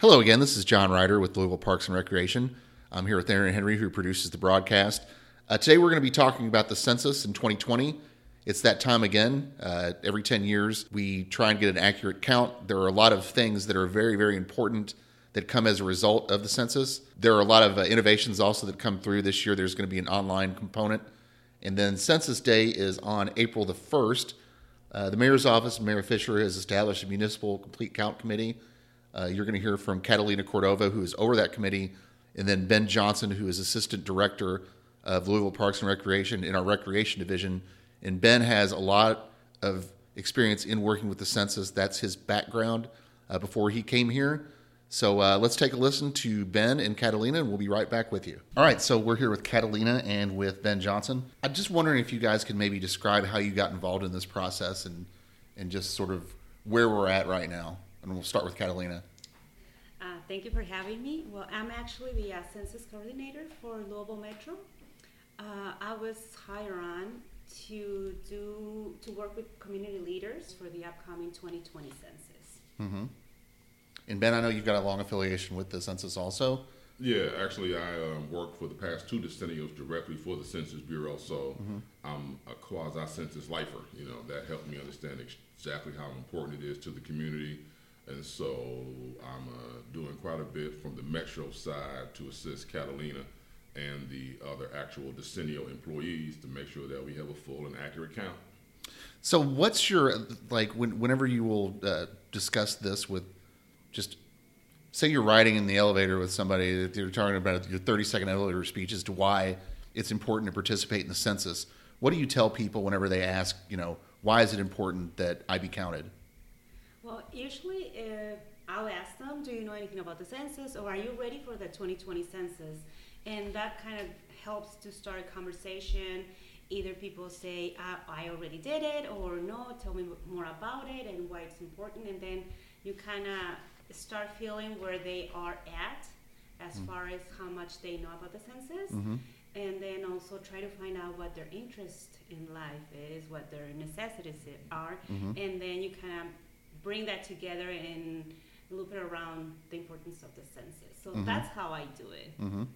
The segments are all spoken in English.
Hello again. This is John Ryder with Louisville Parks and Recreation. I'm here with Aaron Henry, who produces the broadcast. Uh, today, we're going to be talking about the census in 2020. It's that time again. Uh, every 10 years, we try and get an accurate count. There are a lot of things that are very, very important that come as a result of the census. There are a lot of uh, innovations also that come through this year. There's going to be an online component. And then Census Day is on April the 1st. Uh, the mayor's office, Mayor Fisher, has established a municipal complete count committee. Uh, you're going to hear from Catalina Cordova, who is over that committee, and then Ben Johnson, who is assistant director of Louisville Parks and Recreation in our recreation division. And Ben has a lot of experience in working with the census. That's his background uh, before he came here. So uh, let's take a listen to Ben and Catalina, and we'll be right back with you. All right, so we're here with Catalina and with Ben Johnson. I'm just wondering if you guys can maybe describe how you got involved in this process and and just sort of where we're at right now. And we'll start with Catalina. Uh, thank you for having me. Well, I'm actually the uh, census coordinator for Louisville Metro. Uh, I was hired on to do to work with community leaders for the upcoming 2020 census. Mm-hmm. And Ben, I know you've got a long affiliation with the census also. Yeah, actually, I um, worked for the past two decennials directly for the Census Bureau, so Mm-hmm. I'm a quasi census lifer. You know, that helped me understand ex- exactly how important it is to the community. And so I'm uh, doing quite a bit from the Metro side to assist Catalina and the other actual decennial employees to make sure that we have a full and accurate count. So, what's your like when, whenever you will uh, discuss this with just say you're riding in the elevator with somebody that you're talking about your 30 second elevator speech as to why it's important to participate in the census. What do you tell people whenever they ask, you know, why is it important that I be counted? Well, usually uh, I'll ask them, "Do you know anything about the census, or are you ready for the 2020 census?" And that kind of helps to start a conversation. Either people say, I, "I already did it," or "No, tell me more about it and why it's important," and then you kind of start feeling where they are at as mm-hmm. far as how much they know about the census. Mm-hmm. And then also try to find out what their interest in life is, what their necessities are, mm-hmm. and then you kind of bring that together and loop it around the importance of the census. So that's how I do it. Um,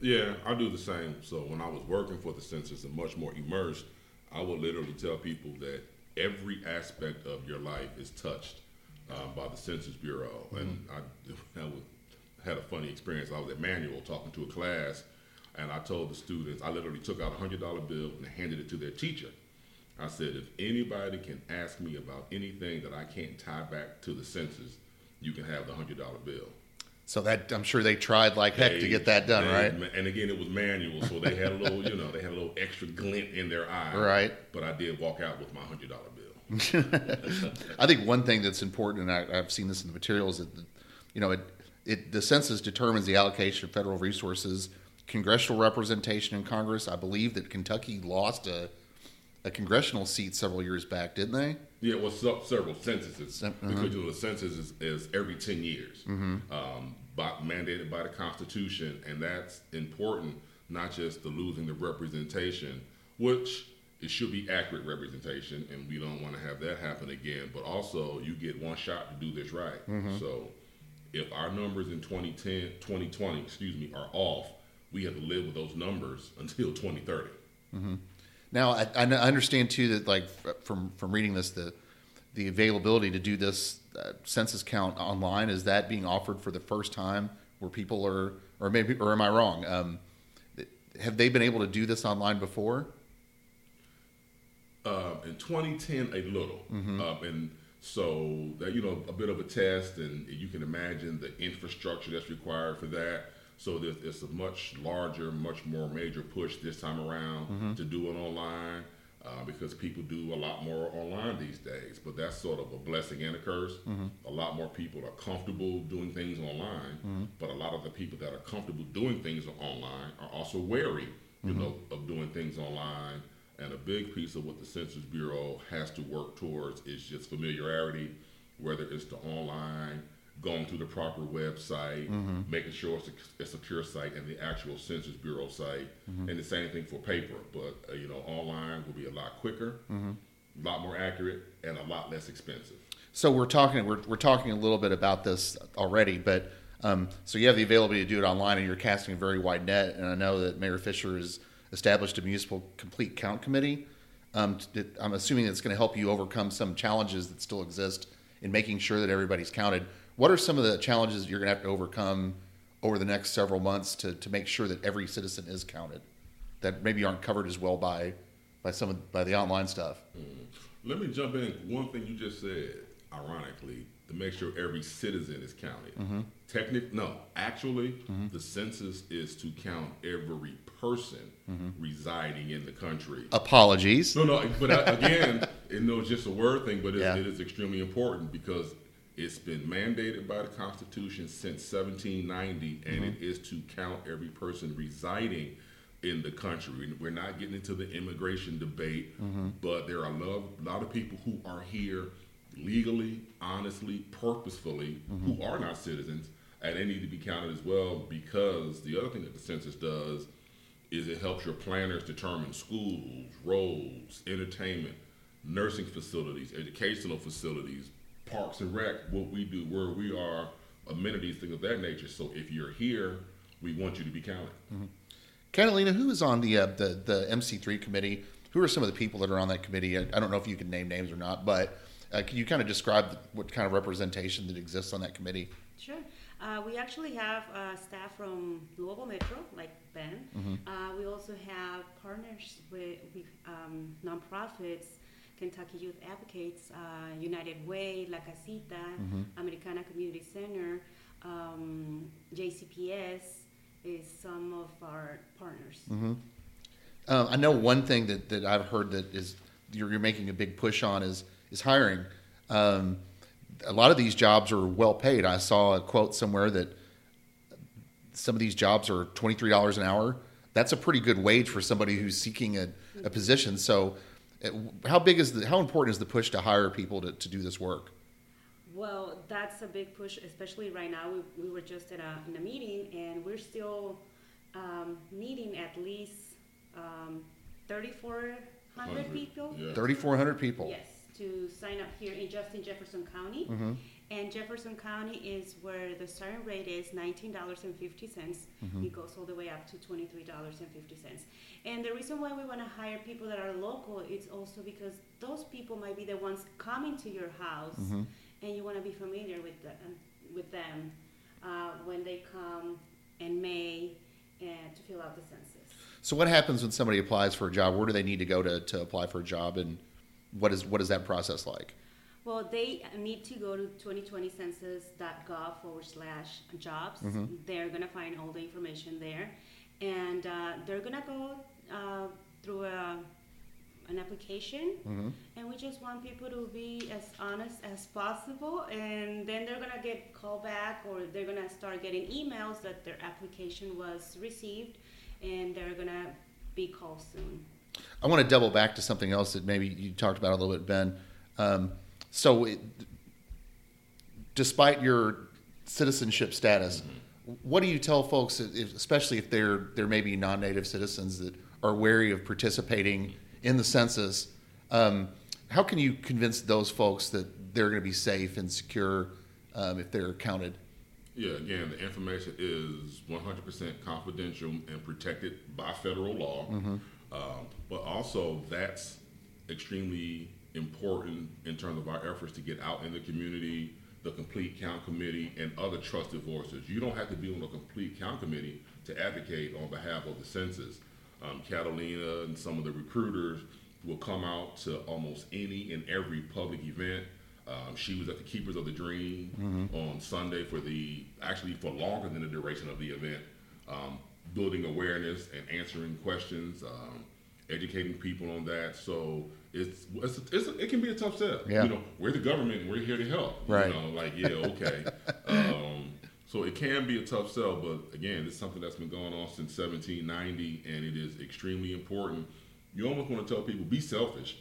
Yeah, I do the same. So when I was working for the census and much more immersed, I would literally tell people that every aspect of your life is touched um, by the Census Bureau. And I, I was- had a funny experience. I was at Manual talking to a class, and I told the students, I literally took out a hundred dollar bill and handed it to their teacher. I said, if anybody can ask me about anything that I can't tie back to the census, you can have the hundred dollar bill. So that I'm sure they tried like heck to get that done, they- right? And again, it was manual, so they had a little, you know, they had a little extra glint in their eye. Right. But I did walk out with my hundred dollar bill. I think one thing that's important, and I, I've seen this in the materials, that you know, it, it the census determines the allocation of federal resources, congressional representation in Congress. I believe that Kentucky lost a, a congressional seat several years back, didn't they? Yeah, well, se- several censuses uh-huh. because you know the census is, is every ten years, um, by, mandated by the Constitution, and that's important. Not just the losing the representation, which it should be accurate representation, and we don't want to have that happen again. But also, you get one shot to do this right. So, if our numbers in 2010, 2020, excuse me, are off, we have to live with those numbers until 2030. Now, I, I understand too that, like, from from reading this, the the availability to do this uh, census count online is that being offered for the first time, where people are, or maybe, or am I wrong? Um, have they been able to do this online before? Uh, in 2010, a little, Mm-hmm. um, and so that you know a bit of a test, and you can imagine the infrastructure that's required for that. So there's, it's a much larger, much more major push this time around Mm-hmm. to do it online uh, because people do a lot more online these days. But that's sort of a blessing and a curse. Mm-hmm. A lot more people are comfortable doing things online, Mm-hmm. but a lot of the people that are comfortable doing things online are also wary, you Mm-hmm. know, of doing things online. And a big piece of what the Census Bureau has to work towards is just familiarity, whether it's the online, going through the proper website, making sure it's a, a secure site, and the actual Census Bureau site. And the same thing for paper, but uh, you know, online will be a lot quicker, a lot more accurate, and a lot less expensive. So we're talking we're, we're talking a little bit about this already, but Um, so you have the availability to do it online, and you're casting a very wide net. And I know that Mayor Fisher has established a municipal complete count committee. Um, t- I'm assuming it's going to help you overcome some challenges that still exist in making sure that everybody's counted. What are some of the challenges you're going to have to overcome over the next several months to, to make sure that every citizen is counted that maybe aren't covered as well by by some of, by the online stuff? Let me jump in. One thing you just said, ironically, to make sure every citizen is counted. Mm-hmm. Technic, no, actually, the census is to count every person Mm-hmm. residing in the country. Apologies. No, no, but I, again, no, it's just a word thing, but it's, Yeah. it is extremely important because it's been mandated by the Constitution since 1790, and Mm-hmm. it is to count every person residing in the country. We're not getting into the immigration debate, Mm-hmm. but there are a lot, a lot of people who are here legally, honestly, purposefully, Mm-hmm. who are not citizens, and they need to be counted as well because the other thing that the census does is it helps your planners determine schools, roads, entertainment, nursing facilities, educational facilities, parks and rec, what we do, where we are, amenities, things of that nature. So if you're here, we want you to be counted. Catalina, who is on the, uh, the the MC3 committee? Who are some of the people that are on that committee? I, I don't know if you can name names or not, but uh, can you kind of describe what kind of representation that exists on that committee? Sure. Uh, we actually have uh, staff from Louisville Metro, like Ben. Uh, we also have partners with, with um, nonprofits, Kentucky Youth Advocates, uh, United Way, La Casita, Americana Community Center, um, JCPS is some of our partners. Um, I know one thing that, that I've heard that is you're, you're making a big push on is is hiring. Um, a lot of these jobs are well paid. I saw a quote somewhere that some of these jobs are twenty three dollars an hour. That's a pretty good wage for somebody who's seeking a, a position. So, uh, how big is the how important is the push to hire people to, to do this work? Well, that's a big push, especially right now. We, we were just at a, in a meeting, and we're still um, needing at least um, 3,400 Hundred, people. yeah. Thirty four hundred people. Yes, to sign up here in just in Jefferson County. Mm-hmm. And Jefferson County is where the starting rate is $19.50. Mm-hmm. It goes all the way up to $23.50. And the reason why we want to hire people that are local is also because those people might be the ones coming to your house Mm-hmm. and you want to be familiar with them, with them uh, when they come in May and to fill out the census. So, what happens when somebody applies for a job? Where do they need to go to, to apply for a job, and what is what is that process like? Well, they need to go to 2020census.gov forward slash jobs. They're going to find all the information there. And uh, they're going to go uh, through a, an application. And we just want people to be as honest as possible. And then they're going to get called back or they're going to start getting emails that their application was received. And they're going to be called soon. I want to double back to something else that maybe you talked about a little bit, Ben. Um, so, it, despite your citizenship status, what do you tell folks, if, especially if they're they're maybe non-native citizens that are wary of participating in the census? Um, how can you convince those folks that they're going to be safe and secure um, if they're counted? Yeah, again, the information is 100% confidential and protected by federal law. Um, but also, that's extremely important in terms of our efforts to get out in the community, the Complete Count Committee, and other trusted voices. You don't have to be on a Complete Count Committee to advocate on behalf of the census. Um, Catalina and some of the recruiters will come out to almost any and every public event. Um, she was at the Keepers of the Dream on Sunday for the actually for longer than the duration of the event, um, building awareness and answering questions, um, educating people on that. So it's, it's, it's it can be a tough sell. Yeah. You know, we're the government and we're here to help. Right. You know, like yeah, okay. um, so it can be a tough sell, but again, it's something that's been going on since 1790, and it is extremely important. You almost want to tell people be selfish.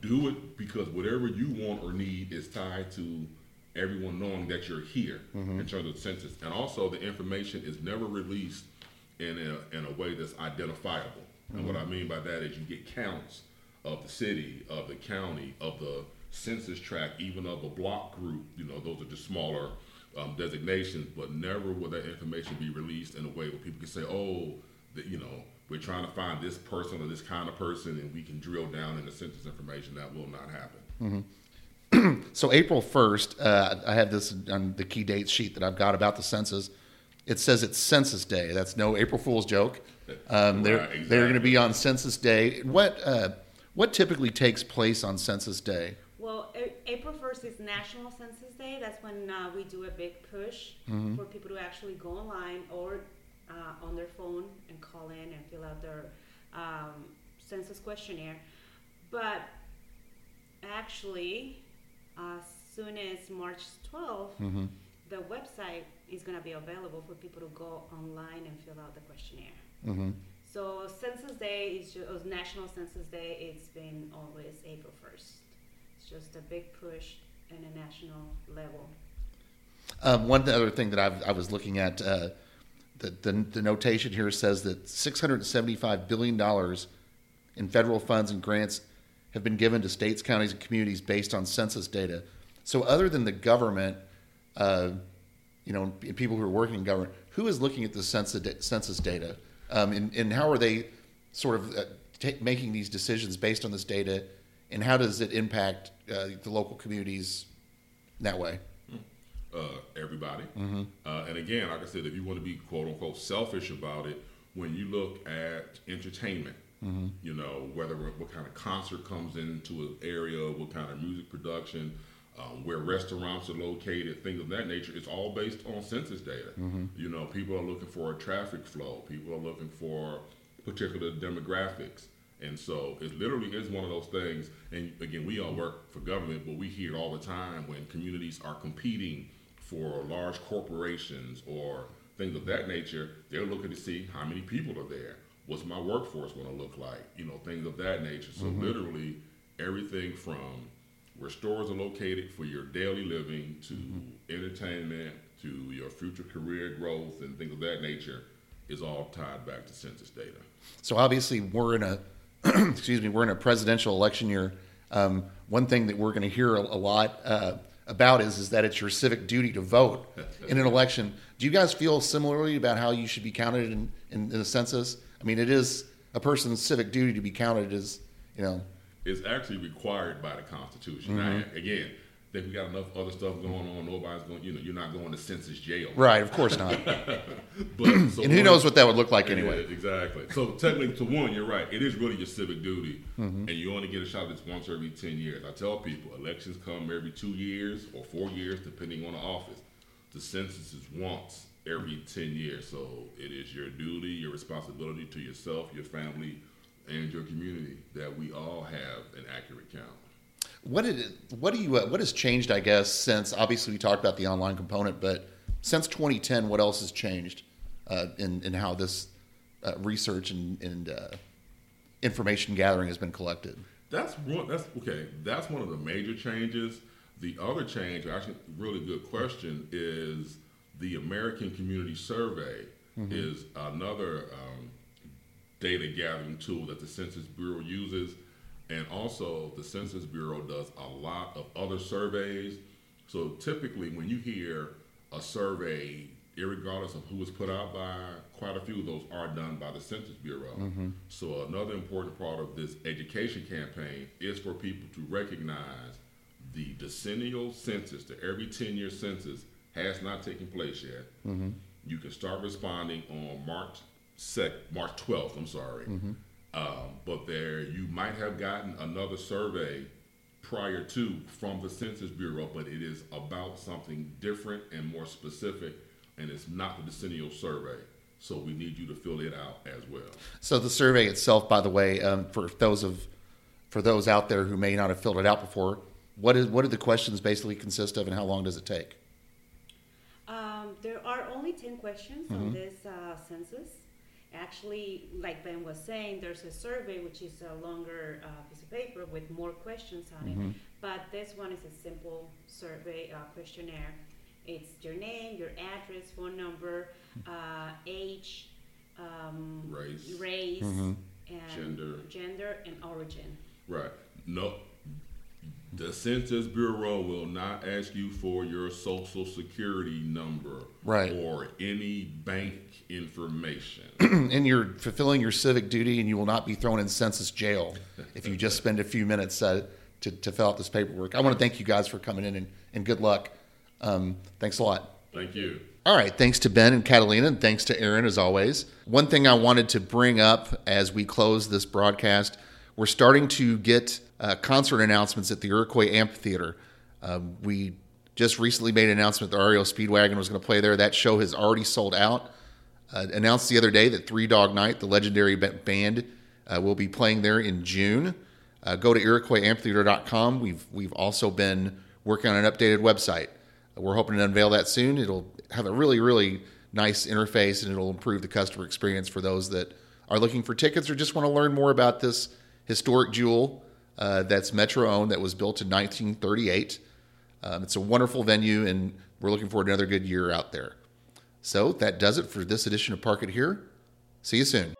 Do it because whatever you want or need is tied to everyone knowing that you're here in terms of the census, and also the information is never released in a in a way that's identifiable. And what I mean by that is you get counts of the city, of the county, of the census tract, even of a block group. You know, those are just smaller um, designations, but never will that information be released in a way where people can say, "Oh, that you know, we're trying to find this person or this kind of person, and we can drill down into census information." That will not happen. So April 1st, uh, I have this on the key dates sheet that I've got about the census. It says it's Census Day. That's no April Fool's joke. Um, they're Right, they're going to be on Census Day. What uh, what typically takes place on Census Day? Well, A- April 1st is National Census Day. That's when uh, we do a big push for people to actually go online or uh, on their phone and call in and fill out their um, census questionnaire. But actually, as soon as March 12th, the website is going to be available for people to go online and fill out the questionnaire. Mm-hmm. So Census Day is just, uh, National Census Day. It's been always April first. It's just a big push in a national level. Um, one other thing that I've, I was looking at, uh, the, the, the notation here says that $675 billion in federal funds and grants have been given to states, counties, and communities based on census data. So, other than the government, uh, you know, and people who are working in government, who is looking at the census, census data? Um, and, and how are they sort of uh, ta making these decisions based on this data? And how does it impact uh, the local communities that way? uh, everybody. Uh, and again, like I said, if you want to be quote unquote selfish about it, when you look at entertainment, you know, whether what kind of concert comes into an area, what kind of music production, um, where restaurants are located, things of that nature, it's all based on census data. You know, people are looking for a traffic flow, people are looking for particular demographics. And so it literally is one of those things. And again, we all work for government, but we hear it all the time when communities are competing for large corporations or things of that nature. They're looking to see how many people are there. What's my workforce going to look like? You know, things of that nature. So literally, everything from where stores are located for your daily living to entertainment to your future career growth and things of that nature is all tied back to census data. So obviously, we're in a excuse me, we're in a presidential election year. Um, one thing that we're going to hear a, a lot uh, about is is that it's your civic duty to vote in an election. Do you guys feel similarly about how you should be counted in, in, in the census? I mean, it is a person's civic duty to be counted as you know. It's actually required by the Constitution. Now, again, I think we got enough other stuff going on. Nobody's going, you know, you're not going to census jail. Right, of course not. But so and who one- knows what that would look like anyway? Exactly. So technically, to one, you're right. It is really your civic duty, Mm-hmm. and you only get a shot at this once every ten years. I tell people, elections come every two years or four years, depending on the office. The census is once every ten years, so it is your duty, your responsibility to yourself, your family, and your community that we all have an accurate count. What did it, what do you uh, what has changed? I guess since obviously we talked about the online component, but since 2010, what else has changed uh, in in how this uh, research and, and uh, information gathering has been collected? That's one. That's okay. That's one of the major changes. The other change, actually, really good question, is the American Community Survey is another um, data gathering tool that the Census Bureau uses, and also the Census Bureau does a lot of other surveys. So typically, when you hear a survey, irregardless of who was put out by, quite a few of those are done by the Census Bureau. Mm-hmm. So another important part of this education campaign is for people to recognize the decennial census, the every 10 year census, has not taken place yet. Mm-hmm. You can start responding on March sec, March 12th. I'm sorry, um, but there you might have gotten another survey prior to from the Census Bureau, but it is about something different and more specific, and it's not the decennial survey. So we need you to fill it out as well. So the survey itself, by the way, um, for those of for those out there who may not have filled it out before, what is what do the questions basically consist of, and how long does it take? Um, there are only 10 questions on this uh, census. Actually, like Ben was saying, there's a survey which is a longer uh, piece of paper with more questions on it. But this one is a simple survey uh, questionnaire. It's your name, your address, phone number, uh, age, um, Race. race, and Gender. gender and origin. Right. No. The Census Bureau will not ask you for your social security number Right. or any bank information. and you're fulfilling your civic duty, and you will not be thrown in census jail if you just spend a few minutes uh, to, to fill out this paperwork. I want to thank you guys for coming in, and, and good luck. Um, thanks a lot. Thank you. All right. Thanks to Ben and Catalina, and thanks to Aaron as always. One thing I wanted to bring up as we close this broadcast we're starting to get uh, concert announcements at the Iroquois Amphitheater. Um, we just recently made an announcement that REO Speedwagon was going to play there. That show has already sold out. Uh, announced the other day that Three Dog Night, the legendary band, uh, will be playing there in June. Uh, go to IroquoisAmphitheater.com. We've we've also been working on an updated website. We're hoping to unveil that soon. It'll have a really really nice interface and it'll improve the customer experience for those that are looking for tickets or just want to learn more about this historic jewel uh, that's Metro owned that was built in 1938. Um, it's a wonderful venue, and we're looking forward to another good year out there. So that does it for this edition of Park It Here. See you soon.